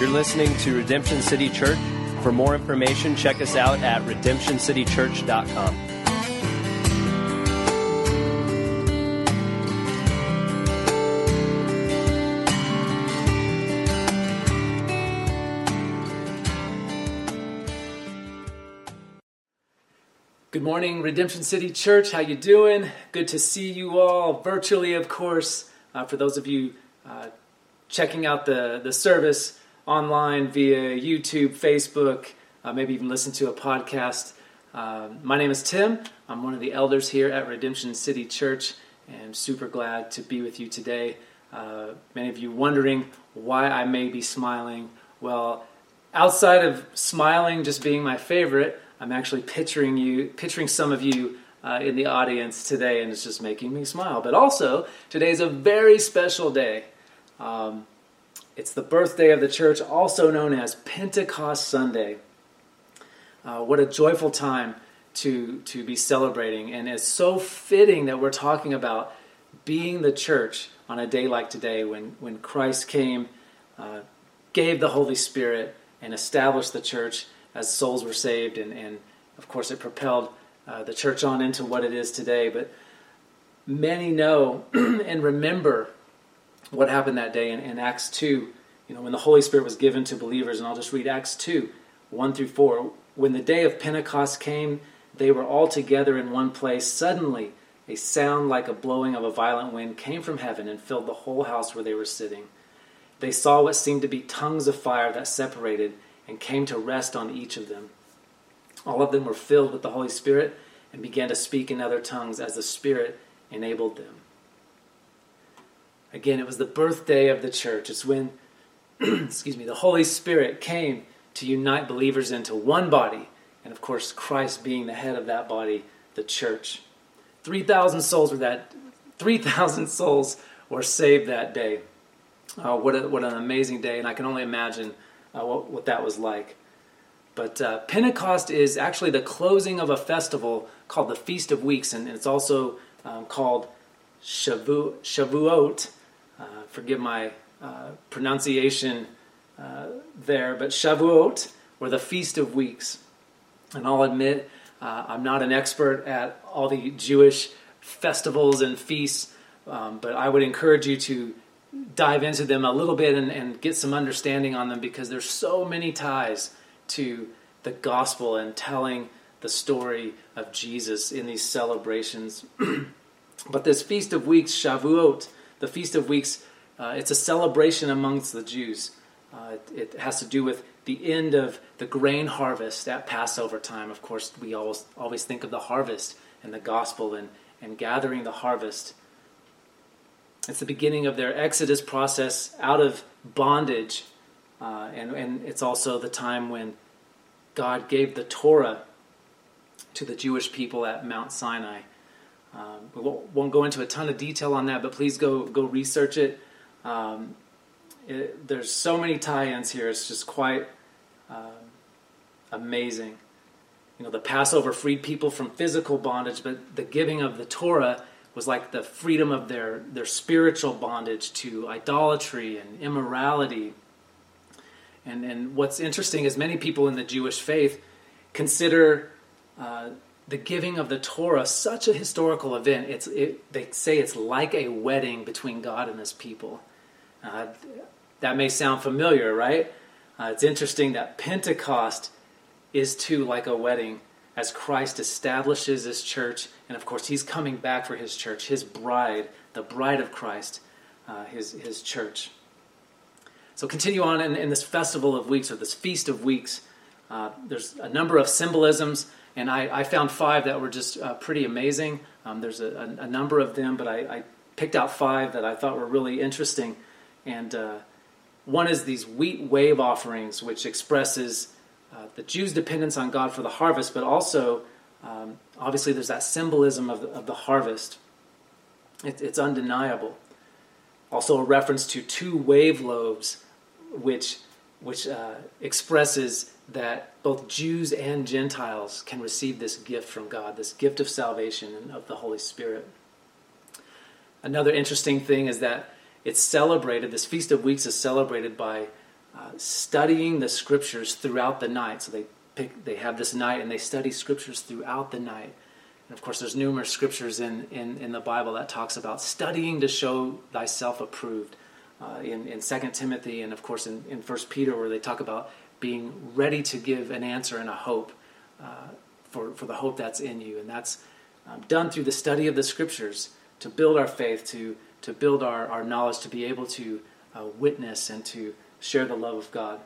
You're listening to Redemption City Church. For more information, check us out at redemptioncitychurch.com. Good morning, Redemption City Church. How you doing? Good to see you all virtually, of course. Uh, for those of you uh, checking out the the service online via YouTube, Facebook, uh, maybe even listen to a podcast. Uh, my name is Tim. I'm one of the elders here at Redemption City Church, and super glad to be with you today. Uh, many of you wondering why I may be smiling. Well, outside of smiling just being my favorite, I'm actually picturing you, picturing some of you uh, in the audience today, and it's just making me smile. But also, today is a very special day. Um, it's the birthday of the church, also known as Pentecost Sunday. Uh, what a joyful time to to be celebrating, and it's so fitting that we're talking about being the church on a day like today, when when Christ came, uh, gave the Holy Spirit, and established the church as souls were saved, and, and of course, it propelled uh, the church on into what it is today. But many know and remember what happened that day in, in, Acts 2, you know, when the Holy Spirit was given to believers. And I'll just read Acts 2, 1 through 4. When the day of Pentecost came, they were all together in one place. Suddenly, a sound like a blowing of a violent wind came from heaven and filled the whole house where they were sitting. They saw what seemed to be tongues of fire that separated and came to rest on each of them. All of them were filled with the Holy Spirit and began to speak in other tongues as the Spirit enabled them. Again, it was the birthday of the church. It's when, excuse me, the Holy Spirit came to unite believers into one body, and of course, Christ being the head of that body, the church. 3,000 souls were that 3,000 souls were saved that day. Uh, what, a, what an amazing day, and I can only imagine uh, what, what that was like. But uh, Pentecost is actually the closing of a festival called the Feast of Weeks, and it's also um, called Shavu- Shavuot. Forgive my uh, pronunciation uh, there, but Shavuot, or the Feast of Weeks. And I'll admit, uh, I'm not an expert at all the Jewish festivals and feasts, um, but I would encourage you to dive into them a little bit and, and get some understanding on them because there's so many ties to the gospel and telling the story of Jesus in these celebrations. but this Feast of Weeks, Shavuot, the Feast of Weeks, uh, it's a celebration amongst the Jews. Uh, it, it, has to do with the end of the grain harvest at Passover time. Of course, we always, always think of the harvest and the gospel and, and gathering the harvest. It's the beginning of their exodus process out of bondage. Uh, and, and it's also the time when God gave the Torah to the Jewish people at Mount Sinai. Um, we won't, won't, go into a ton of detail on that, but please go go research it. Um, it there's so many tie-ins here; it's just quite uh, amazing. You know, the Passover freed people from physical bondage, but the giving of the Torah was like the freedom of their, their spiritual bondage to idolatry and immorality. And, and what's interesting is many people in the Jewish faith consider uh, the giving of the Torah such a historical event. It's, it, they say it's like a wedding between God and his people. Uh, that may sound familiar, right? Uh, it's interesting that Pentecost is too like a wedding as Christ establishes his church. And of course, he's coming back for his church, his bride, the bride of Christ, uh, his, his church. So, continue on in, in, this festival of weeks or this feast of weeks. Uh, there's a number of symbolisms, and I, I found five that were just uh, pretty amazing. Um, there's a, a, a, number of them, but I, I, picked out five that I thought were really interesting. And uh, one is these wheat wave offerings, which expresses uh, the Jews' dependence on God for the harvest, but also, um, obviously, there's that symbolism of the, of the harvest. It, it's undeniable. Also, a reference to two wave loaves, which, which uh, expresses that both Jews and Gentiles can receive this gift from God, this gift of salvation and of the Holy Spirit. Another interesting thing is that it's celebrated, this Feast of Weeks is celebrated by uh, studying the scriptures throughout the night. So they pick, they have this night and they study scriptures throughout the night. And of course, there's numerous scriptures in, in, in the Bible that talks about studying to show thyself approved. Uh, in, in 2 Timothy and of course in, in 1 Peter where they talk about being ready to give an answer and a hope uh, for, for the hope that's in you. And that's um, done through the study of the scriptures to build our faith, to, to build our, our knowledge, to be able to uh, witness and to share the love of God.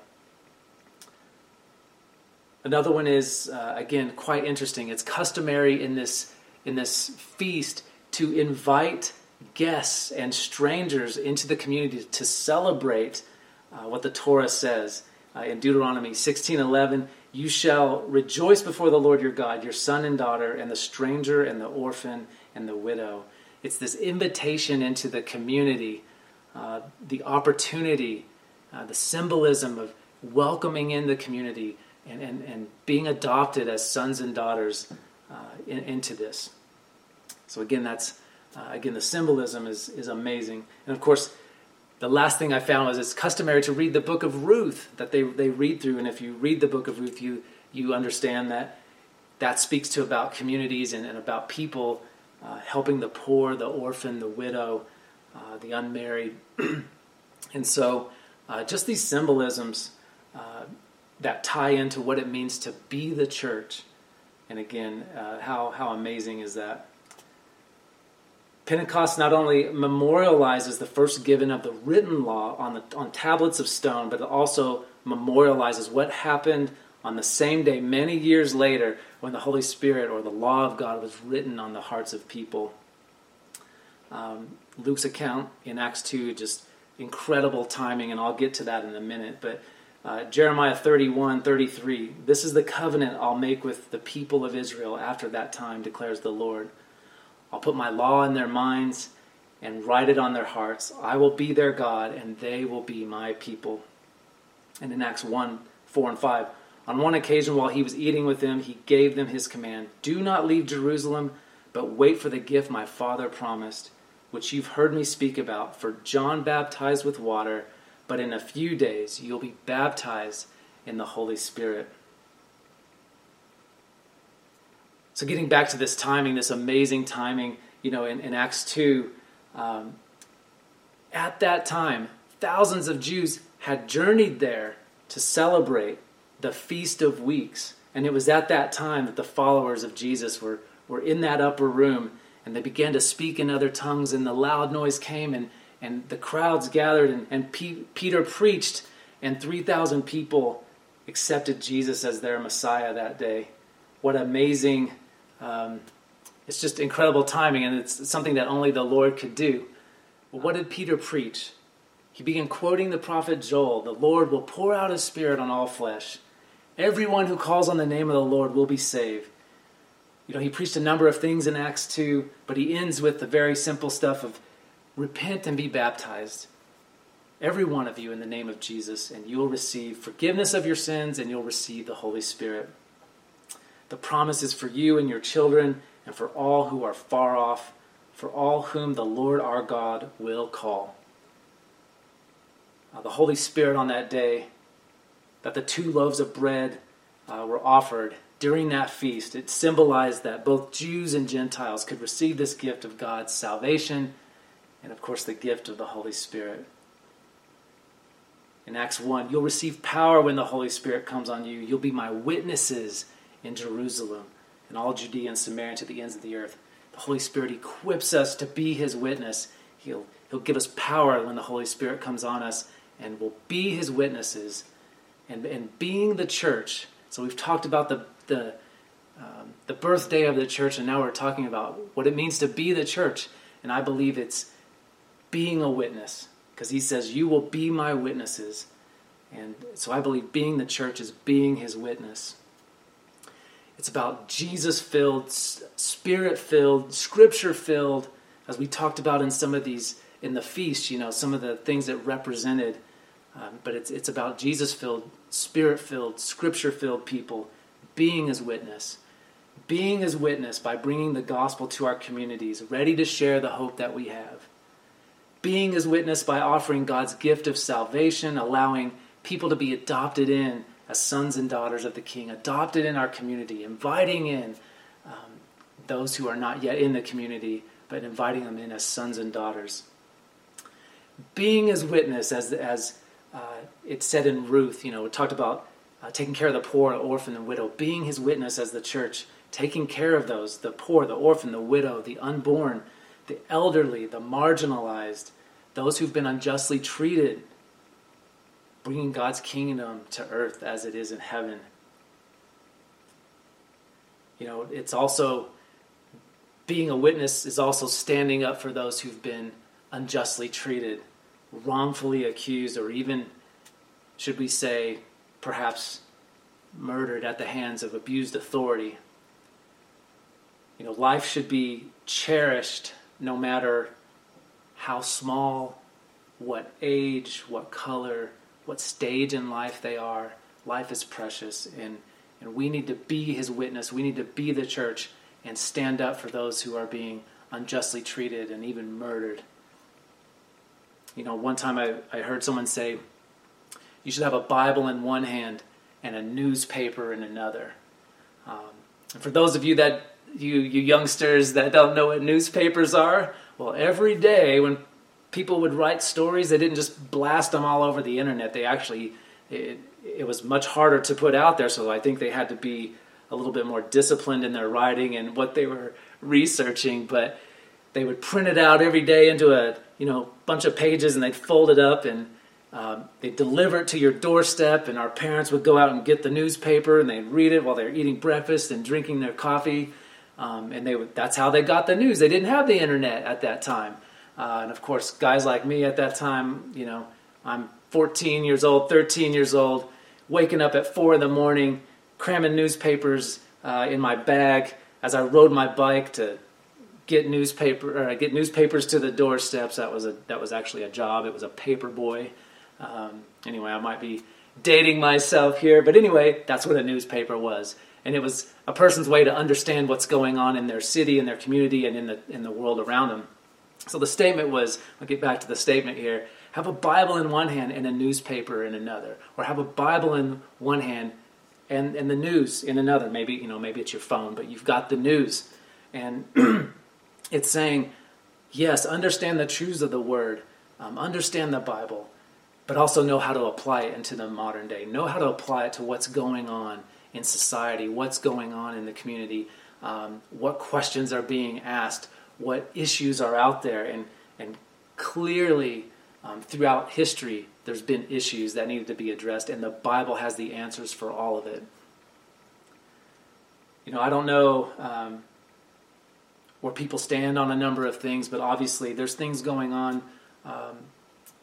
Another one is uh, again quite interesting. It's customary in this in this feast to invite guests and strangers into the community to celebrate uh, what the Torah says uh, in Deuteronomy 16:11. You shall rejoice before the Lord your God, your son and daughter, and the stranger and the orphan and the widow. It's this invitation into the community, uh, the opportunity, uh, the symbolism of welcoming in the community and, and, and being adopted as sons and daughters uh, in, into this. So again, that's uh, again the symbolism is is amazing, and of course, the last thing I found was it's customary to read the book of Ruth that they they read through, and if you read the book of Ruth, you you understand that that speaks to about communities and, and about people uh, helping the poor, the orphan, the widow, uh, the unmarried, and so uh, just these symbolisms uh, that tie into what it means to be the church. And again, uh, how, how amazing is that? Pentecost not only memorializes the first giving of the written law on, the, on tablets of stone, but it also memorializes what happened on the same day, many years later, when the Holy Spirit or the law of God was written on the hearts of people. Um, Luke's account in Acts 2, just incredible timing, and I'll get to that in a minute. But uh, Jeremiah 31, 33. This is the covenant I'll make with the people of Israel after that time, declares the Lord. I'll put my law in their minds and write it on their hearts. I will be their God, and they will be my people. And in Acts 1, 4 and 5, on one occasion while he was eating with them, he gave them his command Do not leave Jerusalem, but wait for the gift my father promised, which you've heard me speak about. For John baptized with water but in a few days you'll be baptized in the Holy Spirit. So, getting back to this timing, this amazing timing, you know, in, in Acts 2, um, at that time, thousands of Jews had journeyed there to celebrate the Feast of Weeks. And it was at that time that the followers of Jesus were, were in that upper room and they began to speak in other tongues, and the loud noise came, and and the crowds gathered, and, and P- Peter preached, and 3,000 people accepted Jesus as their Messiah that day. What amazing, um, it's just incredible timing, and it's something that only the Lord could do. But what did Peter preach? He began quoting the prophet Joel The Lord will pour out his Spirit on all flesh. Everyone who calls on the name of the Lord will be saved. You know, he preached a number of things in Acts 2, but he ends with the very simple stuff of Repent and be baptized, every one of you, in the name of Jesus, and you will receive forgiveness of your sins and you'll receive the Holy Spirit. The promise is for you and your children and for all who are far off, for all whom the Lord our God will call. Uh, the Holy Spirit on that day, that the two loaves of bread uh, were offered during that feast, it symbolized that both Jews and Gentiles could receive this gift of God's salvation and of course the gift of the Holy Spirit. In Acts 1, you'll receive power when the Holy Spirit comes on you. You'll be my witnesses in Jerusalem and all Judea and Samaria to the ends of the earth. The Holy Spirit equips us to be his witness. He'll, he'll give us power when the Holy Spirit comes on us, and we'll be his witnesses. And, and being the church, so we've talked about the, the, um, the birthday of the church, and now we're talking about what it means to be the church. And I believe it's being a witness because he says, You will be my witnesses. And so I believe being the church is being his witness. It's about Jesus filled, spirit filled, scripture filled, as we talked about in some of these, in the feast, you know, some of the things that represented. Um, but it's, it's about Jesus filled, spirit filled, scripture filled people being his witness. Being his witness by bringing the gospel to our communities, ready to share the hope that we have being his witness by offering God's gift of salvation, allowing people to be adopted in as sons and daughters of the King, adopted in our community, inviting in um, those who are not yet in the community, but inviting them in as sons and daughters. Being his witness, as, as uh, it said in Ruth, you know, it talked about uh, taking care of the poor, the orphan, and widow, being his witness as the church, taking care of those, the poor, the orphan, the widow, the unborn, the elderly, the marginalized, those who've been unjustly treated, bringing God's kingdom to earth as it is in heaven. You know, it's also being a witness is also standing up for those who've been unjustly treated, wrongfully accused, or even, should we say, perhaps murdered at the hands of abused authority. You know, life should be cherished no matter how small, what age, what color, what stage in life they are. Life is precious, and, and we need to be his witness. We need to be the church and stand up for those who are being unjustly treated and even murdered. You know, one time I, I heard someone say, you should have a Bible in one hand and a newspaper in another. Um, and for those of you that you you youngsters that don't know what newspapers are, well, every day when people would write stories, they didn't just blast them all over the internet. They actually, it, it was much harder to put out there. So I think they had to be a little bit more disciplined in their writing and what they were researching. But they would print it out every day into a you know bunch of pages, and they'd fold it up and um, they'd deliver it to your doorstep. And our parents would go out and get the newspaper and they'd read it while they're eating breakfast and drinking their coffee. Um, and they would, that's how they got the news. They didn't have the internet at that time. Uh, and of course, guys like me at that time, you know, I'm 14 years old, 13 years old, waking up at 4 in the morning, cramming newspapers uh, in my bag as I rode my bike to get newspaper or get newspapers to the doorsteps. That was a that was actually a job. It was a paper boy. Um, anyway, I might be dating myself here, but anyway, that's what a newspaper was, and it was a person's way to understand what's going on in their city, in their community, and in the in the world around them. So the statement was, I'll get back to the statement here. Have a Bible in one hand and a newspaper in another, or have a Bible in one hand and, and the news in another. Maybe you know, maybe it's your phone, but you've got the news, and it's saying, yes, understand the truths of the Word, um, understand the Bible, but also know how to apply it into the modern day. Know how to apply it to what's going on in society, what's going on in the community, um, what questions are being asked, what issues are out there, and and clearly um, throughout history, there's been issues that needed to be addressed, and the Bible has the answers for all of it. You know, I don't know um, where people stand on a number of things, but obviously there's things going on um,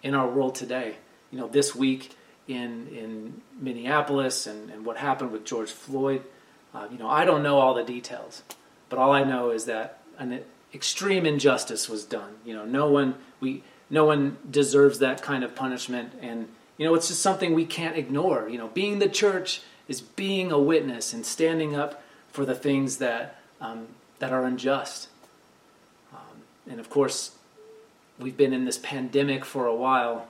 in our world today. You know, this week in in Minneapolis and, and what happened with George Floyd. Uh, you know, I don't know all the details, but all I know is that an extreme injustice was done. You know, no one we no one deserves that kind of punishment, and you know, it's just something we can't ignore. You know, being the church is being a witness and standing up for the things that um, that are unjust. Um, and of course, we've been in this pandemic for a while,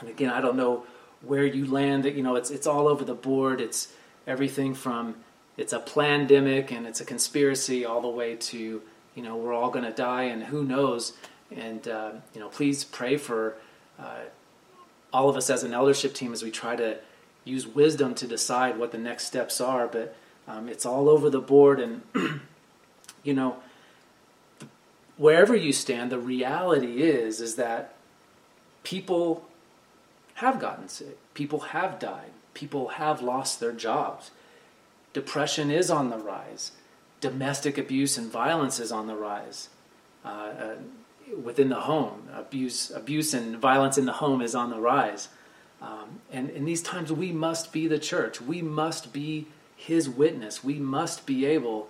and again, I don't know where you land. You know, it's it's all over the board. It's everything from it's a pandemic and it's a conspiracy all the way to you know we're all going to die and who knows and uh, you know please pray for uh, all of us as an eldership team as we try to use wisdom to decide what the next steps are but um, it's all over the board and you know wherever you stand the reality is is that people have gotten sick people have died people have lost their jobs depression is on the rise domestic abuse and violence is on the rise. Uh, uh, within the home, abuse, abuse and violence in the home is on the rise. Um, and in these times, we must be the church. We must be His witness. We must be able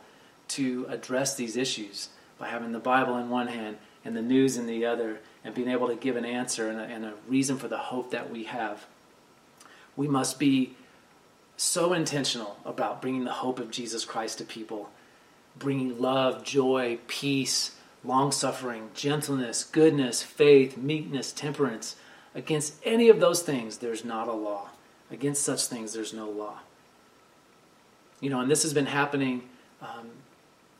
to address these issues by having the Bible in one hand and the news in the other, and being able to give an answer and a, and a reason for the hope that we have. We must be so intentional about bringing the hope of Jesus Christ to people bringing love, joy, peace, long suffering, gentleness, goodness, faith, meekness, temperance. Against any of those things, there's not a law. Against such things, there's no law. You know, and this has been happening um,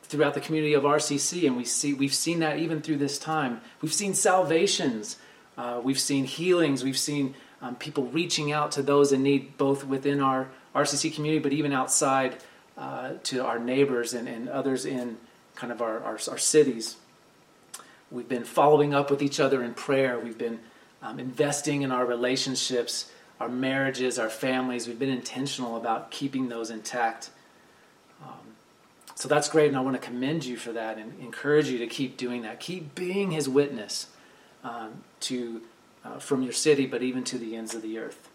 throughout the community of RCC, and we see we've seen that even through this time. We've seen salvations, uh, we've seen healings, we've seen um, people reaching out to those in need, both within our RCC community, but even outside uh, to our neighbors and, and others in kind of our, our, our, cities. We've been following up with each other in prayer. We've been um, investing in our relationships, our marriages, our families. We've been intentional about keeping those intact. So that's great, and I want to commend you for that and encourage you to keep doing that. Keep being His witness um, to uh, from your city, but even to the ends of the earth.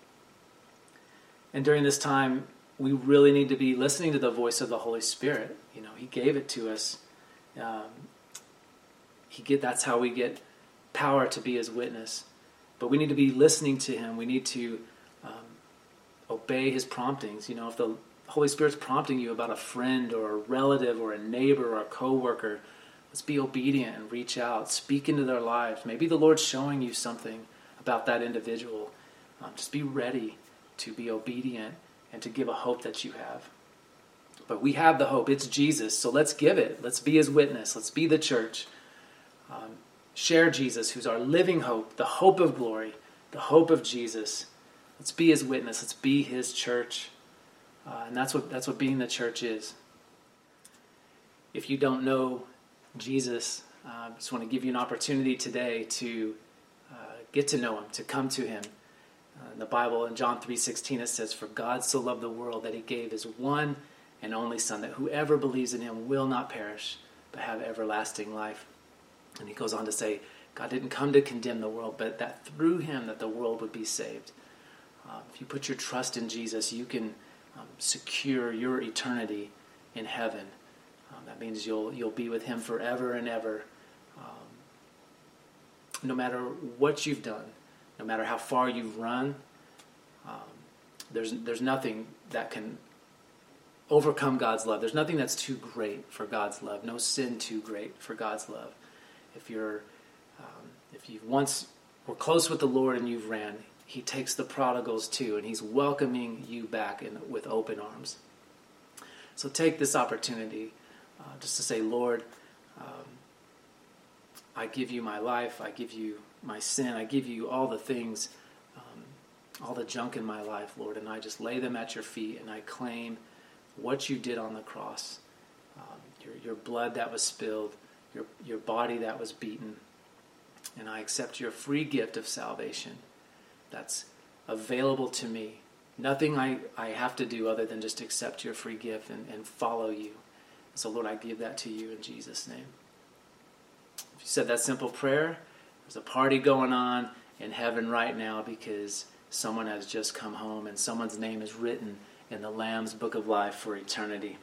And during this time, we really need to be listening to the voice of the Holy Spirit. You know, He gave it to us. Um, he get that's how we get power to be His witness. But we need to be listening to Him. We need to um, obey His promptings. You know, if the Holy Spirit's prompting you about a friend or a relative or a neighbor or a coworker, let's be obedient and reach out, speak into their lives. Maybe the Lord's showing you something about that individual. Um, just be ready to be obedient and to give a hope that you have. But we have the hope. It's Jesus. So let's give it. Let's be his witness. Let's be the church. Um, share Jesus, who's our living hope, the hope of glory, the hope of Jesus. Let's be his witness. Let's be his church. Uh, and that's what, that's what being the church is. If you don't know Jesus, uh, I just want to give you an opportunity today to get to know him, to come to him. Uh, in the Bible, in John 3.16, it says, For God so loved the world that he gave his one and only Son, that whoever believes in him will not perish, but have everlasting life. And he goes on to say, God didn't come to condemn the world, but that through him that the world would be saved. Uh, if you put your trust in Jesus, you can um, secure your eternity in heaven. Um, that means you'll you'll be with him forever and ever no matter what you've done, no matter how far you've run, um, there's, there's nothing that can overcome God's love. There's nothing that's too great for God's love. No sin too great for God's love. If you're, um, if you once were close with the Lord and you've ran, He takes the prodigals too, and He's welcoming you back in, with open arms. So take this opportunity uh, just to say, Lord, um, I give you my life, I give you my sin, I give you all the things, um, all the junk in my life, Lord, and I just lay them at your feet and I claim what you did on the cross um, your, your blood that was spilled, your, your body that was beaten, and I accept your free gift of salvation that's available to me. Nothing I, I have to do other than just accept your free gift and, and follow you. So, Lord, I give that to you in Jesus' name. If you said that simple prayer, there's a party going on in heaven right now because someone has just come home and someone's name is written in the Lamb's Book of Life for eternity.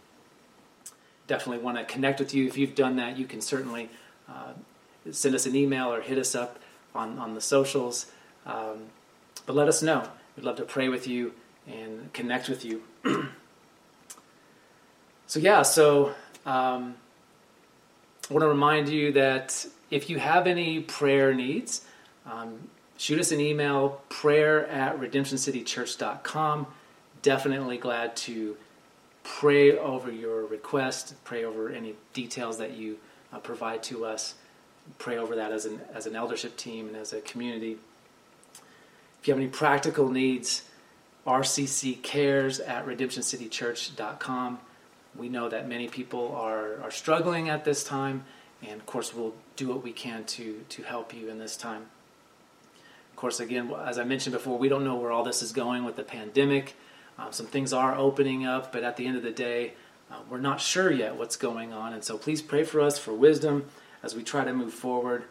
Definitely want to connect with you. If you've done that, you can certainly uh, send us an email or hit us up on, on the socials. Um, but let us know. We'd love to pray with you and connect with you. so, yeah, so. Um, I want to remind you that if you have any prayer needs, um, shoot us an email, prayer at redemptioncitychurch.com. Definitely glad to pray over your request, pray over any details that you uh, provide to us, pray over that as an, as an eldership team and as a community. If you have any practical needs, RCC cares at redemptioncitychurch.com. We know that many people are, are struggling at this time, and of course, we'll do what we can to, to help you in this time. Of course, again, as I mentioned before, we don't know where all this is going with the pandemic. Um, some things are opening up, but at the end of the day, uh, we're not sure yet what's going on. And so please pray for us for wisdom as we try to move forward.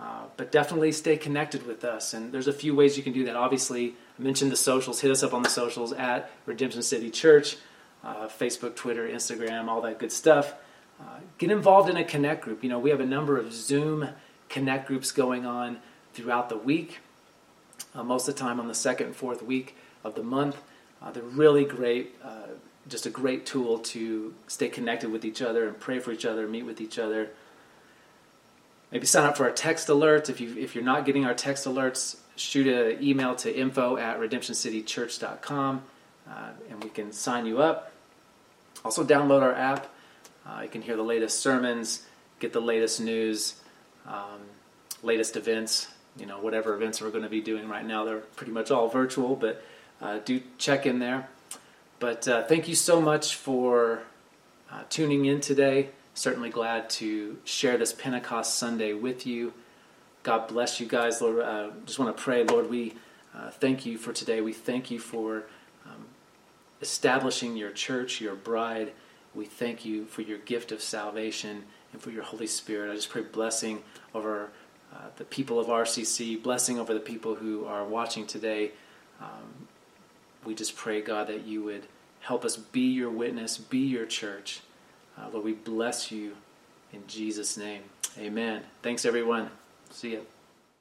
Uh, but definitely stay connected with us. And there's a few ways you can do that. Obviously, I mentioned the socials. Hit us up on the socials at Redemption City Church uh, Facebook, Twitter, Instagram, all that good stuff. Uh, get involved in a connect group. You know, we have a number of Zoom connect groups going on throughout the week, uh, most of the time on the second and fourth week of the month. Uh, they're really great, just a great tool to stay connected with each other and pray for each other, meet with each other. Maybe sign up for our text alerts. If, you, if you're not getting our text alerts, shoot an email to info at redemptioncitychurch.com uh, and we can sign you up. Also, download our app. Uh, you can hear the latest sermons, get the latest news, um, latest events. You know, whatever events we're going to be doing right now, they're pretty much all virtual, but uh, do check in there. But uh, thank you so much for uh, tuning in today. Certainly glad to share this Pentecost Sunday with you. God bless you guys. Lord, uh, just want to pray, Lord, we uh, thank you for today. We thank you for um, establishing your church, your bride. We thank you for your gift of salvation and for your Holy Spirit. I just pray blessing over uh, the people of RCC, blessing over the people who are watching today. Um, we just pray, God, that you would help us be your witness, be your church. Uh, Lord, we bless you in Jesus' name. Amen. Thanks, everyone. See you.